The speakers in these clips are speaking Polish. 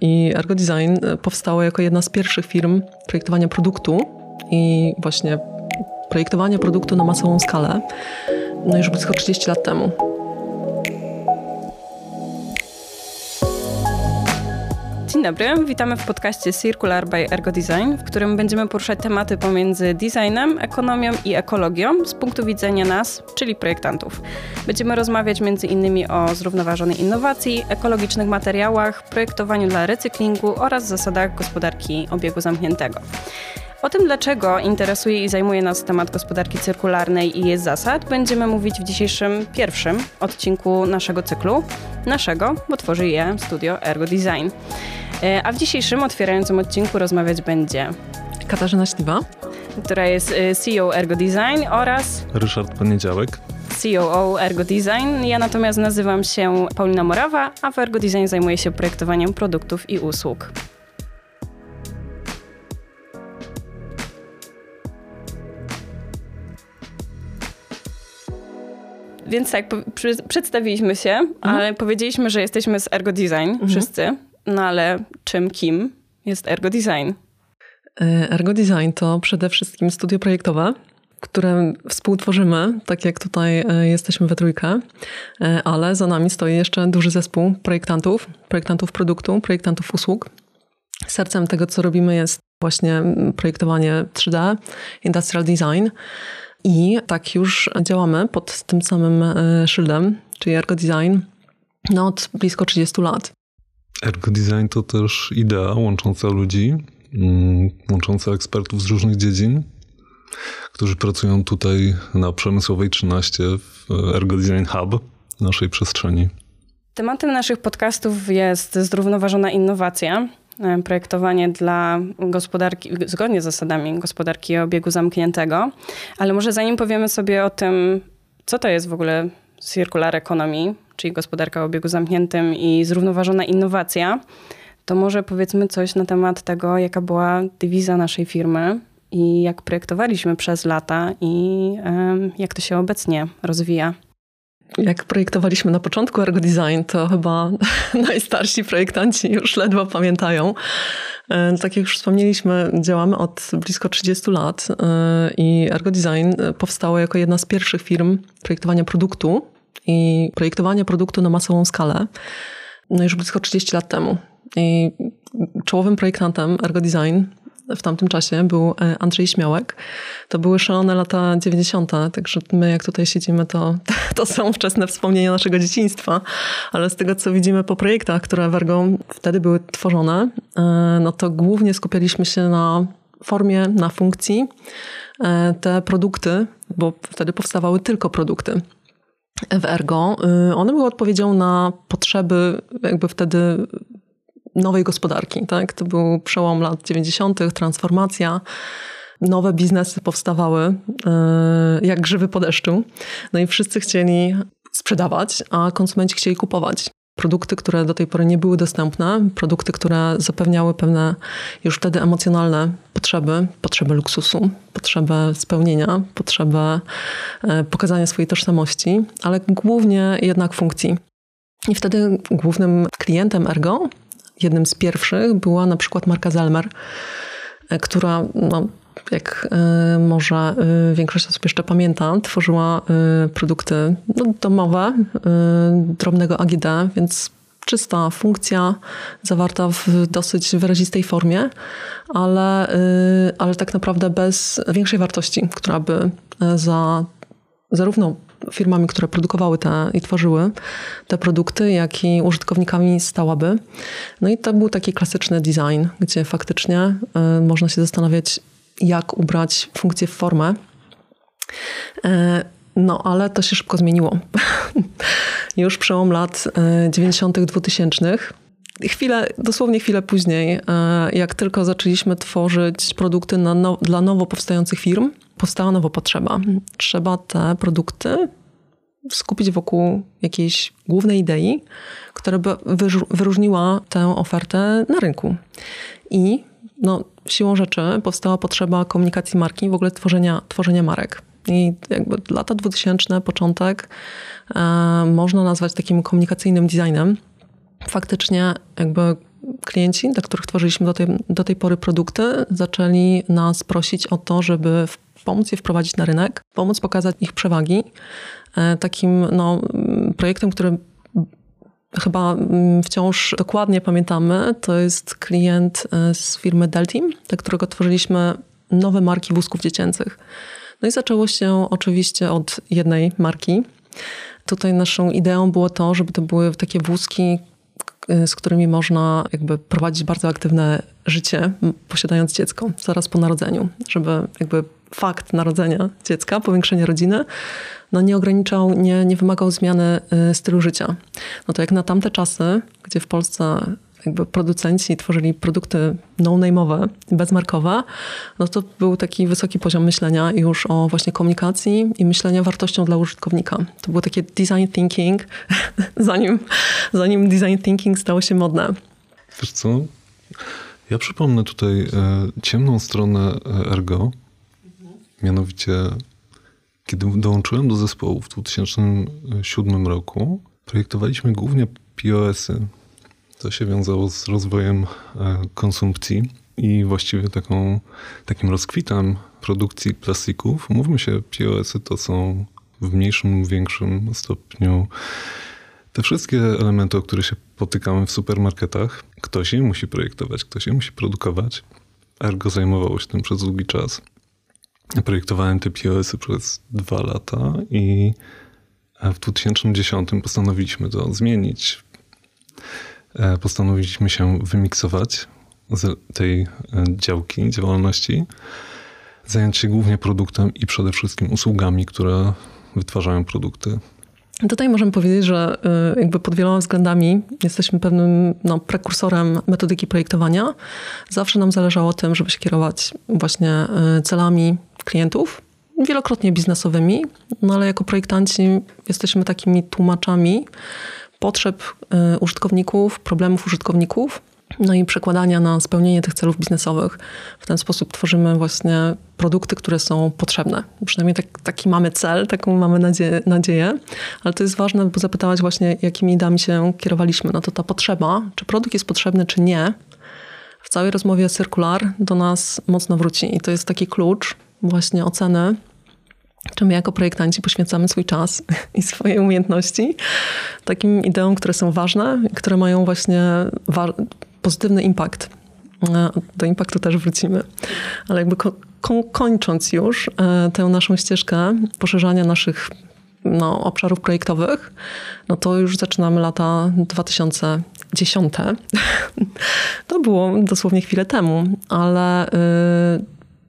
I Ergo Design powstało jako jedna z pierwszych firm projektowania produktu i właśnie projektowania produktu na masową skalę, no już blisko 30 lat temu. Dzień dobry, witamy w podcaście Circular by Ergo Design, w którym będziemy poruszać tematy pomiędzy designem, ekonomią i ekologią z punktu widzenia nas, czyli projektantów. Będziemy rozmawiać innymi o zrównoważonej innowacji, ekologicznych materiałach, projektowaniu dla recyklingu oraz zasadach gospodarki obiegu zamkniętego. O tym, dlaczego interesuje i zajmuje nas temat gospodarki cyrkularnej i jej zasad, będziemy mówić w dzisiejszym pierwszym odcinku naszego cyklu. Naszego, bo tworzy je studio Ergo Design. E, a w dzisiejszym otwierającym odcinku rozmawiać będzie Katarzyna Śliwa, która jest e, CEO Ergo Design oraz Ryszard Poniedziałek. COO Ergo Design. Ja natomiast nazywam się Paulina Morawa, a w Ergo Design zajmuję się projektowaniem produktów i usług. Więc tak, przedstawiliśmy się, mhm. ale powiedzieliśmy, że jesteśmy z Ergo Design mhm. wszyscy. No ale czym, kim jest Ergo Design? E, Ergo Design to przede wszystkim studio projektowe, które współtworzymy, tak jak tutaj e, jesteśmy we trójkę, e, ale za nami stoi jeszcze duży zespół projektantów, projektantów produktu, projektantów usług. Sercem tego, co robimy, jest właśnie projektowanie 3D, industrial design. I tak już działamy pod tym samym szyldem, czyli Ergo Design, no od blisko 30 lat. Ergo Design to też idea łącząca ludzi, mm, łącząca ekspertów z różnych dziedzin, którzy pracują tutaj na Przemysłowej 13 w Ergo Design Hub, naszej przestrzeni. Tematem naszych podcastów jest zrównoważona innowacja, e, projektowanie dla gospodarki, zgodnie z zasadami gospodarki obiegu zamkniętego. Ale może zanim powiemy sobie o tym, co to jest w ogóle circular economy, czyli gospodarka o obiegu zamkniętym i zrównoważona innowacja, to może powiedzmy coś na temat tego, jaka była dywiza naszej firmy i jak projektowaliśmy przez lata i jak to się obecnie rozwija. Jak projektowaliśmy na początku Ergo Design, to chyba najstarsi projektanci już ledwo pamiętają. E, tak jak już wspomnieliśmy, działamy od blisko 30 lat e, i Ergo Design powstało jako jedna z pierwszych firm projektowania produktu i projektowanie produktu na masową skalę no już blisko 30 lat temu. I czołowym projektantem Ergo Design w tamtym czasie był e, Andrzej Śmiałek. To były szalone lata 90., także my jak tutaj siedzimy, to, to są wczesne wspomnienia naszego dzieciństwa, ale z tego co widzimy po projektach, które w Ergo wtedy były tworzone, e, no to głównie skupialiśmy się na formie, na funkcji. E, te produkty, bo wtedy powstawały tylko produkty w Ergo, y, one były odpowiedzią na potrzeby jakby wtedy nowej gospodarki. Tak? To był przełom lat 90., transformacja. Nowe biznesy powstawały y, jak grzywy po deszczu. No i wszyscy chcieli sprzedawać, a konsumenci chcieli kupować produkty, które do tej pory nie były dostępne, produkty, które zapewniały pewne już wtedy emocjonalne potrzeby, potrzeby luksusu, potrzebę spełnienia, potrzebę e, pokazania swojej tożsamości, ale głównie jednak funkcji. I wtedy głównym klientem Ergo, jednym z pierwszych, była na przykład marka Zelmer, e, która no, jak y, może y, większość osób jeszcze pamięta, tworzyła produkty no, domowe, drobnego AGD, więc czysta funkcja, zawarta w dosyć wyrazistej formie, ale, ale tak naprawdę bez większej wartości, która by za zarówno firmami, które produkowały te i tworzyły te produkty, jak i użytkownikami stałaby. No i to był taki klasyczny design, gdzie faktycznie można się zastanawiać, jak ubrać funkcję w formę. E, no, ale to się szybko zmieniło. Już przełom lat 90., e, 2000. Chwilę, dosłownie chwilę później, jak tylko zaczęliśmy tworzyć produkty no, dla nowo powstających firm, powstała nowa potrzeba. Trzeba te produkty skupić wokół jakiejś głównej idei, która by wyróżniła tę ofertę na rynku. I no, siłą rzeczy powstała potrzeba komunikacji marki, w ogóle tworzenia, tworzenia marek. I jakby lata 2000, początek, e, można nazwać takim komunikacyjnym designem. Faktycznie jakby klienci, dla których tworzyliśmy do tej, do tej pory produkty, zaczęli nas prosić o to, żeby pomóc je wprowadzić na rynek, pomóc pokazać ich przewagi. E, takim no, projektem, który chyba mm, wciąż dokładnie pamiętamy, to jest klient e, z firmy Delteam, dla którego tworzyliśmy nowe marki wózków dziecięcych. No i zaczęło się oczywiście od jednej marki. Tutaj naszą ideą było to, żeby to były takie wózki, z którymi można jakby prowadzić bardzo aktywne życie, posiadając dziecko zaraz po narodzeniu, żeby jakby fakt narodzenia dziecka, powiększenie rodziny, no nie ograniczał, nie, nie wymagał zmiany y, stylu życia. No to jak na tamte czasy, gdzie w Polsce jakby producenci tworzyli produkty no-name'owe, bezmarkowe, no to był taki wysoki poziom myślenia już o właśnie komunikacji i myślenia wartością dla użytkownika. To było takie design thinking, zanim, zanim design thinking stało się modne. Wiesz co? Ja przypomnę tutaj e, ciemną stronę e, Ergo, mianowicie kiedy dołączyłem do zespołu w 2007 roku, projektowaliśmy głównie POS-y. To się wiązało z rozwojem e, konsumpcji i właściwie taką, takim rozkwitem produkcji plastików. Mówmy się, POS-y to są w mniejszym większym stopniu te wszystkie elementy, o które się potykamy w supermarketach. Ktoś je musi projektować, ktoś je musi produkować. Ergo zajmowało się tym przez długi czas. Projektowałem te POS-y przez dwa lata i w 2010 postanowiliśmy to zmienić. E, postanowiliśmy się wymiksować z tej e, działki działalności, zająć się głównie produktem i przede wszystkim usługami, które wytwarzają produkty. Tutaj możemy powiedzieć, że e, jakby pod wieloma względami jesteśmy pewnym no, prekursorem metodyki projektowania. Zawsze nam zależało tym, żeby się kierować właśnie celami klientów, wielokrotnie biznesowymi, no ale jako projektanci jesteśmy takimi tłumaczami potrzeb y, użytkowników, problemów użytkowników, no i przekładania na spełnienie tych celów biznesowych. W ten sposób tworzymy właśnie produkty, które są potrzebne. Przynajmniej tak, taki mamy cel, taką mamy nadzieję, nadzieję, ale to jest ważne, bo zapytałaś właśnie, jakimi idami się kierowaliśmy. No to ta potrzeba, czy produkt jest potrzebny, czy nie, w całej rozmowie Circular do nas mocno wróci. I to jest taki klucz, właśnie oceny, czy my jako projektanci poświęcamy swój czas i swoje umiejętności takim ideom, które są ważne, które mają właśnie pozytywny impact. E, do impaktu też wrócimy. Ale jakby ko kończąc już e, tę naszą ścieżkę poszerzania naszych no, obszarów projektowych, no to już zaczynamy lata 2010. to było dosłownie chwilę temu, ale y,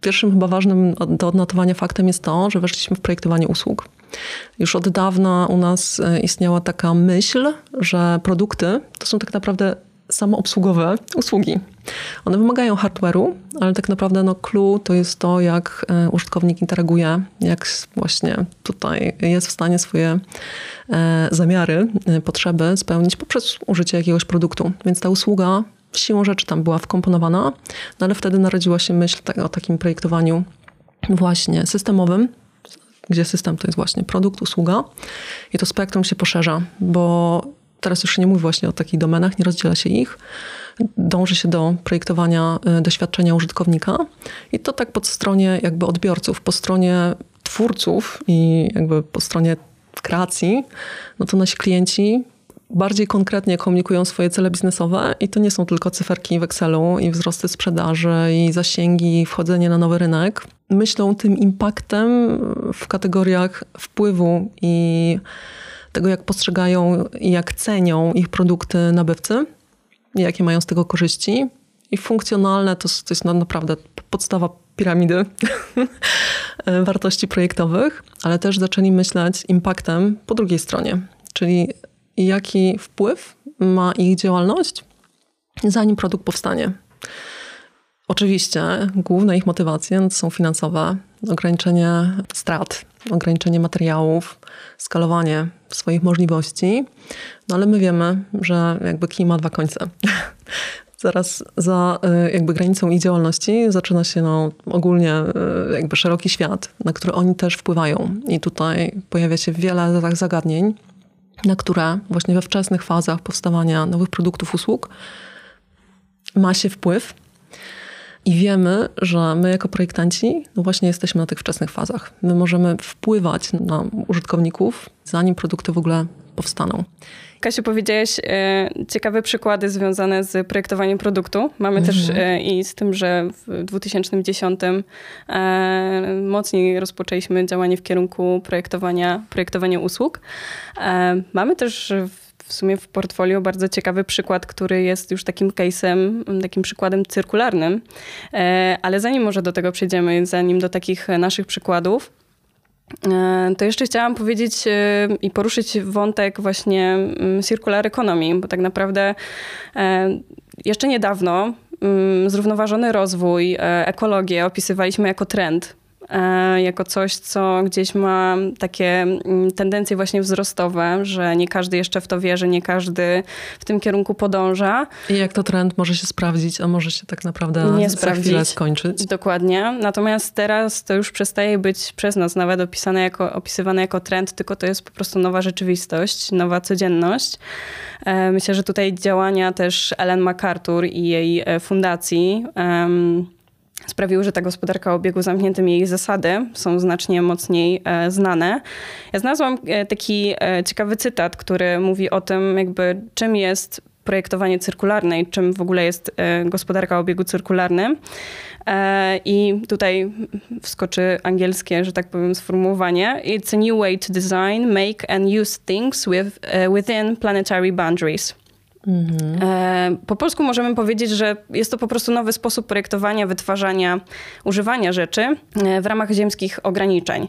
Pierwszym chyba ważnym do odnotowania faktem jest to, że weszliśmy w projektowanie usług. Już od dawna u nas e, istniała taka myśl, że produkty to są tak naprawdę samoobsługowe usługi. One wymagają hardware'u, ale tak naprawdę no, clue to jest to, jak e, użytkownik interaguje, jak właśnie tutaj jest w stanie swoje e, zamiary, potrzeby spełnić poprzez użycie jakiegoś produktu. Więc ta usługa siłą rzeczy tam była wkomponowana, no ale wtedy narodziła się myśl o takim projektowaniu właśnie systemowym, gdzie system to jest właśnie produkt, usługa. I to spektrum się poszerza, bo teraz już nie mówię właśnie o takich domenach, nie rozdziela się ich, dąży się do projektowania y, doświadczenia użytkownika. I to tak po stronie jakby odbiorców, po stronie twórców i jakby po stronie kreacji, no to nasi klienci bardziej konkretnie komunikują swoje cele biznesowe i to nie są tylko cyferki w Excelu i wzrosty sprzedaży i zasięgi, i wchodzenie na nowy rynek. Myślą tym impaktem w kategoriach wpływu i tego, jak postrzegają i jak cenią ich produkty nabywcy, jakie mają z tego korzyści. I funkcjonalne to, to jest naprawdę podstawa piramidy wartości projektowych, ale też zaczęli myśleć impaktem po drugiej stronie, czyli i jaki wpływ ma ich działalność, zanim produkt powstanie. Oczywiście główne ich motywacje są finansowe, ograniczenie strat, ograniczenie materiałów, skalowanie swoich możliwości, no ale my wiemy, że jakby kij ma dwa końce. Zaraz za y, jakby granicą ich działalności zaczyna się no, ogólnie y, jakby szeroki świat, na który oni też wpływają. I tutaj pojawia się wiele zagadnień, na które właśnie we wczesnych fazach powstawania nowych produktów, usług ma się wpływ. I wiemy, że my jako projektanci no właśnie jesteśmy na tych wczesnych fazach. My możemy wpływać na użytkowników, zanim produkty w ogóle powstaną. Kasiu, powiedziałeś e, ciekawe przykłady związane z projektowaniem produktu. Mamy mhm. też e, i z tym, że w 2010 e, mocniej rozpoczęliśmy działanie w kierunku projektowania, projektowania usług. E, mamy też w sumie w portfolio bardzo ciekawy przykład, który jest już takim case'em, takim przykładem cyrkularnym. E, ale zanim może do tego przejdziemy, zanim do takich naszych przykładów, to jeszcze chciałam powiedzieć e, i poruszyć wątek właśnie mm, circular economy, bo tak naprawdę e, jeszcze niedawno mm, zrównoważony rozwój, ekologię opisywaliśmy jako trend. E, jako coś, co gdzieś ma takie mm, tendencje właśnie wzrostowe, że nie każdy jeszcze w to wierzy, nie każdy w tym kierunku podąża. I jak to trend może się sprawdzić, a może się tak naprawdę nie za sprawdzić. chwilę skończyć. Dokładnie. Natomiast teraz to już przestaje być przez nas nawet opisane jako, opisywane jako trend, tylko to jest po prostu nowa rzeczywistość, nowa codzienność. E, myślę, że tutaj działania też Ellen MacArthur i jej e, fundacji um, sprawiły, że ta gospodarka obiegu zamkniętym i jej zasady są znacznie mocniej e, znane. Ja znalazłam e, taki e, ciekawy cytat, który mówi o tym, jakby czym jest projektowanie cyrkularne i czym w ogóle jest gospodarka o obiegu cyrkularnym. I tutaj wskoczy angielskie, że tak powiem, sformułowanie. It's a new way to design, make and use things with, within planetary boundaries. Mhm. E, po polsku możemy powiedzieć, że jest to po prostu nowy sposób projektowania, wytwarzania, używania rzeczy e, w ramach ziemskich ograniczeń.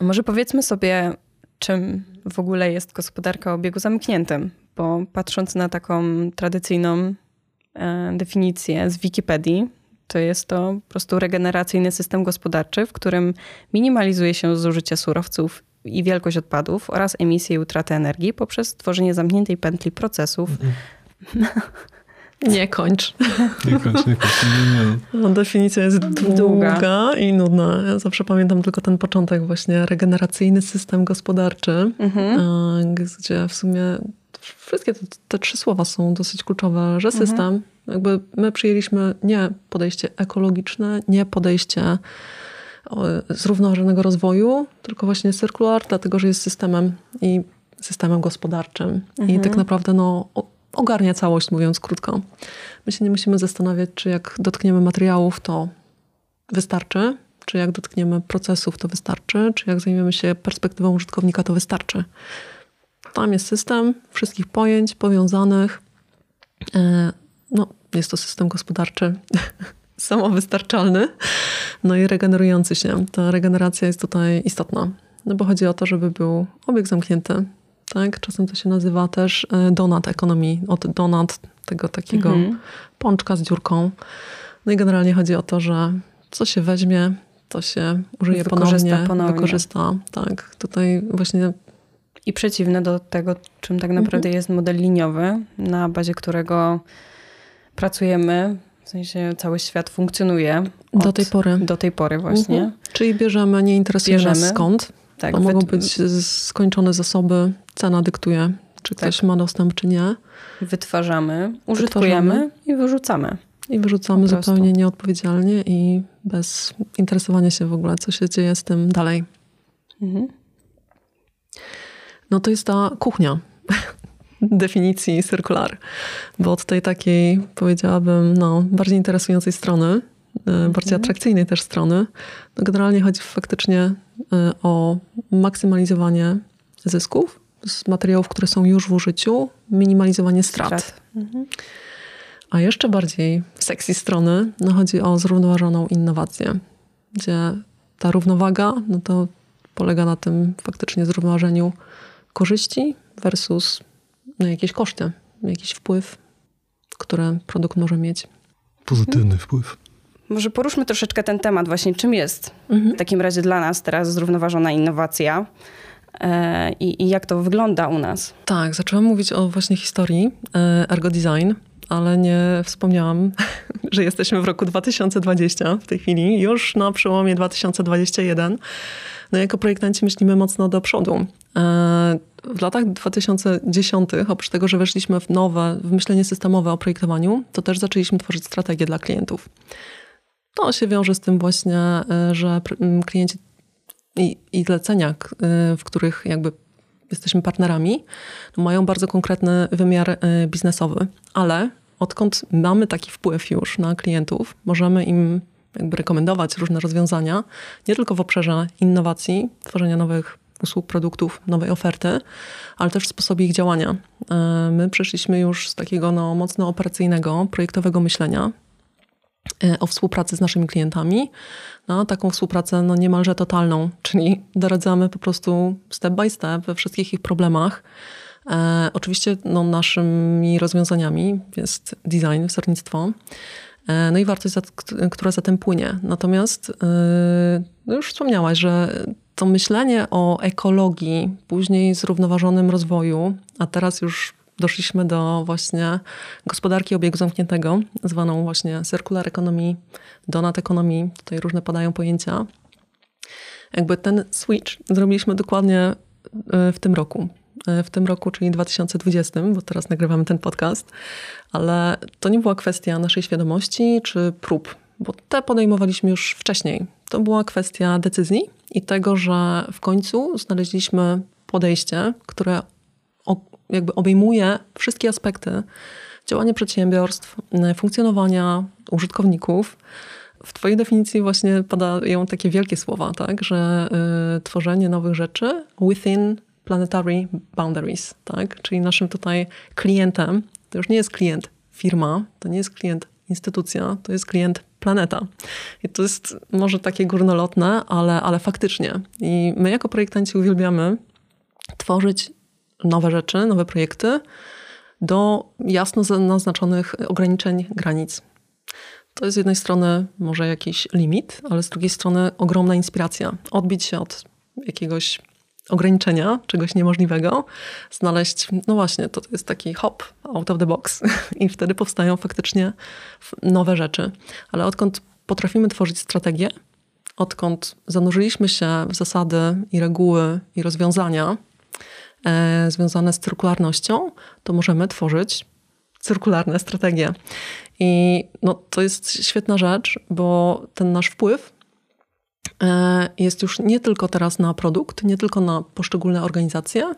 Może powiedzmy sobie, czym w ogóle jest gospodarka o obiegu zamkniętym, bo patrząc na taką tradycyjną e, definicję z Wikipedii, to jest to po prostu regeneracyjny system gospodarczy, w którym minimalizuje się zużycie surowców i wielkość odpadów oraz emisję i utratę energii poprzez tworzenie zamkniętej pętli procesów. Mhm. Nie kończ. Nie kończ, nie kończ. Nie, nie. No, definicja jest długa, długa i nudna. Ja zawsze pamiętam tylko ten początek właśnie, regeneracyjny system gospodarczy, mhm. gdzie w sumie wszystkie te, te, trzy słowa są dosyć kluczowe, że mhm. system, mhm. jakby my przyjęliśmy nie podejście ekologiczne, nie podejście zrównoważonego rozwoju, tylko właśnie circular, dlatego że jest systemem i systemem gospodarczym. Mhm. I tak naprawdę no, ogarnia całość, mówiąc krótko. My się nie musimy zastanawiać, czy jak dotkniemy materiałów, to wystarczy, czy jak dotkniemy procesów, to wystarczy, czy jak zajmiemy się perspektywą użytkownika, to wystarczy. Tam jest system wszystkich pojęć powiązanych. E, no, jest to system gospodarczy samowystarczalny, no i regenerujący się. Ta regeneracja jest tutaj istotna, no bo chodzi o to, żeby był obieg zamknięty. Tak? Czasem to się nazywa też e, donut ekonomii, od donut, tego takiego mhm. pączka z dziurką. No i generalnie chodzi o to, że co się weźmie, to się użyje ponownie, ponownie, wykorzysta. Tak, tutaj właśnie i przeciwne do tego, czym tak naprawdę mhm. jest model liniowy, na bazie którego pracujemy w sensie cały świat funkcjonuje. do tej pory. Do tej pory właśnie. Mhm. Czyli bierzemy, nie interesuje bierzemy. nas skąd. Tak, to mogą być skończone zasoby, cena dyktuje, czy tak. ktoś ma dostęp, czy nie. Wytwarzamy, użytkujemy Wytwarzamy. i wyrzucamy. I wyrzucamy zupełnie nieodpowiedzialnie i bez interesowania się w ogóle, co się dzieje z tym dalej. Mhm. No to jest ta kuchnia definicji circular, bo od tej takiej, powiedziałabym, no, bardziej interesującej strony, e, bardziej mhm. atrakcyjnej też strony, no generalnie chodzi faktycznie e, o maksymalizowanie zysków z materiałów, które są już w użyciu, minimalizowanie strat. strat. Mhm. A jeszcze bardziej sekcji strony no chodzi o zrównoważoną innowację, gdzie ta równowaga no to polega na tym faktycznie zrównoważeniu korzyści versus no, jakieś koszty, jakiś wpływ, który produkt może mieć. Pozytywny hmm. wpływ. Może poruszmy troszeczkę ten temat właśnie, czym jest mhm. w takim razie dla nas teraz zrównoważona innowacja e, i, i, jak to wygląda u nas. Tak, zaczęłam mówić o właśnie historii e, Ergo Design, ale nie wspomniałam, że jesteśmy w roku 2020 w tej chwili, już na przełomie 2021. No jako projektanci myślimy mocno do przodu. E, w latach 2010, oprócz tego, że weszliśmy w nowe, w myślenie systemowe o projektowaniu, to też zaczęliśmy tworzyć strategie dla klientów. To się wiąże z tym właśnie, e, że klienci i, zlecenia, w których jakby jesteśmy partnerami, mają bardzo konkretny wymiar biznesowy, ale odkąd mamy taki wpływ już na klientów, możemy im jakby rekomendować różne rozwiązania, nie tylko w obszarze innowacji, tworzenia nowych usług, produktów, nowej oferty, ale też sposobie ich działania. E, my przeszliśmy już z takiego no, mocno operacyjnego, projektowego myślenia e, o współpracy z naszymi klientami na taką współpracę no, niemalże totalną, czyli doradzamy po prostu step by step we wszystkich ich problemach. E, oczywiście no, naszymi rozwiązaniami jest design, wzornictwo, E, no i wartość, która za tym płynie. Natomiast no już wspomniałaś, że to myślenie o ekologii, później zrównoważonym rozwoju, a teraz już doszliśmy do właśnie gospodarki obiegu zamkniętego, zwaną właśnie circular economy, donut economy, tutaj różne padają pojęcia. Jakby ten switch zrobiliśmy dokładnie e, w tym roku. E, w tym roku, czyli 2020, bo teraz nagrywamy ten podcast, ale to nie była kwestia naszej świadomości czy prób, bo te podejmowaliśmy już wcześniej. To była kwestia decyzji i tego, że w końcu znaleźliśmy podejście, które jakby obejmuje wszystkie aspekty działania przedsiębiorstw, funkcjonowania użytkowników. W Twojej definicji właśnie padają takie wielkie słowa, tak? że y, tworzenie nowych rzeczy within planetary boundaries, tak? Czyli naszym tutaj klientem, to już nie jest klient firma, to nie jest klient instytucja, to jest klient planeta. I to jest może takie górnolotne, ale, ale faktycznie. I my jako projektanci uwielbiamy tworzyć nowe rzeczy, nowe projekty do jasno naznaczonych ograniczeń granic. To jest z jednej strony może jakiś limit, ale z drugiej strony ogromna inspiracja. Odbić się od jakiegoś ograniczenia, czegoś niemożliwego, znaleźć, no właśnie, to jest taki hop out of the box i wtedy powstają faktycznie nowe rzeczy. Ale odkąd potrafimy tworzyć strategię, odkąd zanurzyliśmy się w zasady i reguły i rozwiązania e, związane z cyrkularnością, to możemy tworzyć cyrkularne strategie. I no, to jest świetna rzecz, bo ten nasz wpływ jest już nie tylko teraz na produkt, nie tylko na poszczególne organizacje.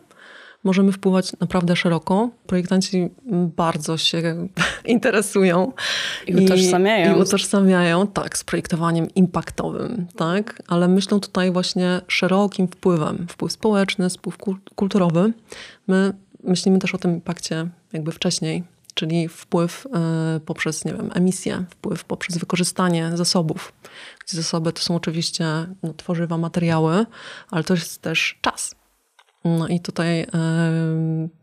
Możemy wpływać naprawdę szeroko. Projektanci bardzo się interesują i utożsamiają. I, i utożsamiają, tak, z projektowaniem impaktowym, tak, ale myślą tutaj właśnie szerokim wpływem. Wpływ społeczny, wpływ kulturowy. My myślimy też o tym impakcie jakby wcześniej, czyli wpływ e, poprzez, nie wiem, emisję, wpływ poprzez wykorzystanie zasobów. Zasoby to są oczywiście no, tworzywa, materiały, ale to jest też czas. No i tutaj e,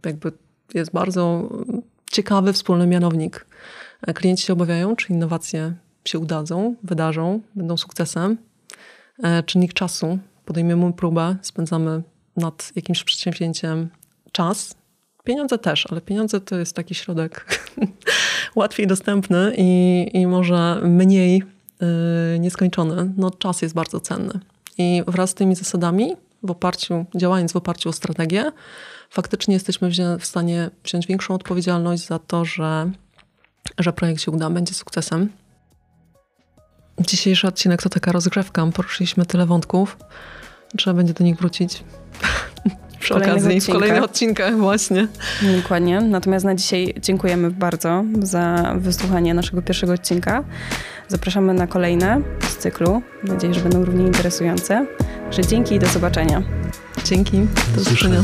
jakby jest bardzo ciekawy wspólny mianownik. E, klienci się obawiają, czy innowacje się udadzą, wydarzą, będą sukcesem. Czynnik czasu. Podejmiemy próbę, spędzamy nad jakimś przedsięwzięciem czas, Pieniądze też, ale pieniądze to jest taki środek łatwiej dostępny i, i może mniej yy, nieskończony. No, czas jest bardzo cenny. I wraz z tymi zasadami, w oparciu, działając w oparciu o strategię, faktycznie jesteśmy w stanie wziąć większą odpowiedzialność za to, że, że projekt się uda, będzie sukcesem. Dzisiejszy odcinek to taka rozgrzewka. Poruszyliśmy tyle wątków. Trzeba będzie do nich wrócić. przy okazji, w kolejnych odcinkach właśnie. Dokładnie. Natomiast na dzisiaj dziękujemy bardzo za wysłuchanie naszego pierwszego odcinka. Zapraszamy na kolejne z cyklu. Mam nadzieję, że będą równie interesujące. Że dzięki i do zobaczenia. Dzięki. Do, do usłyszenia.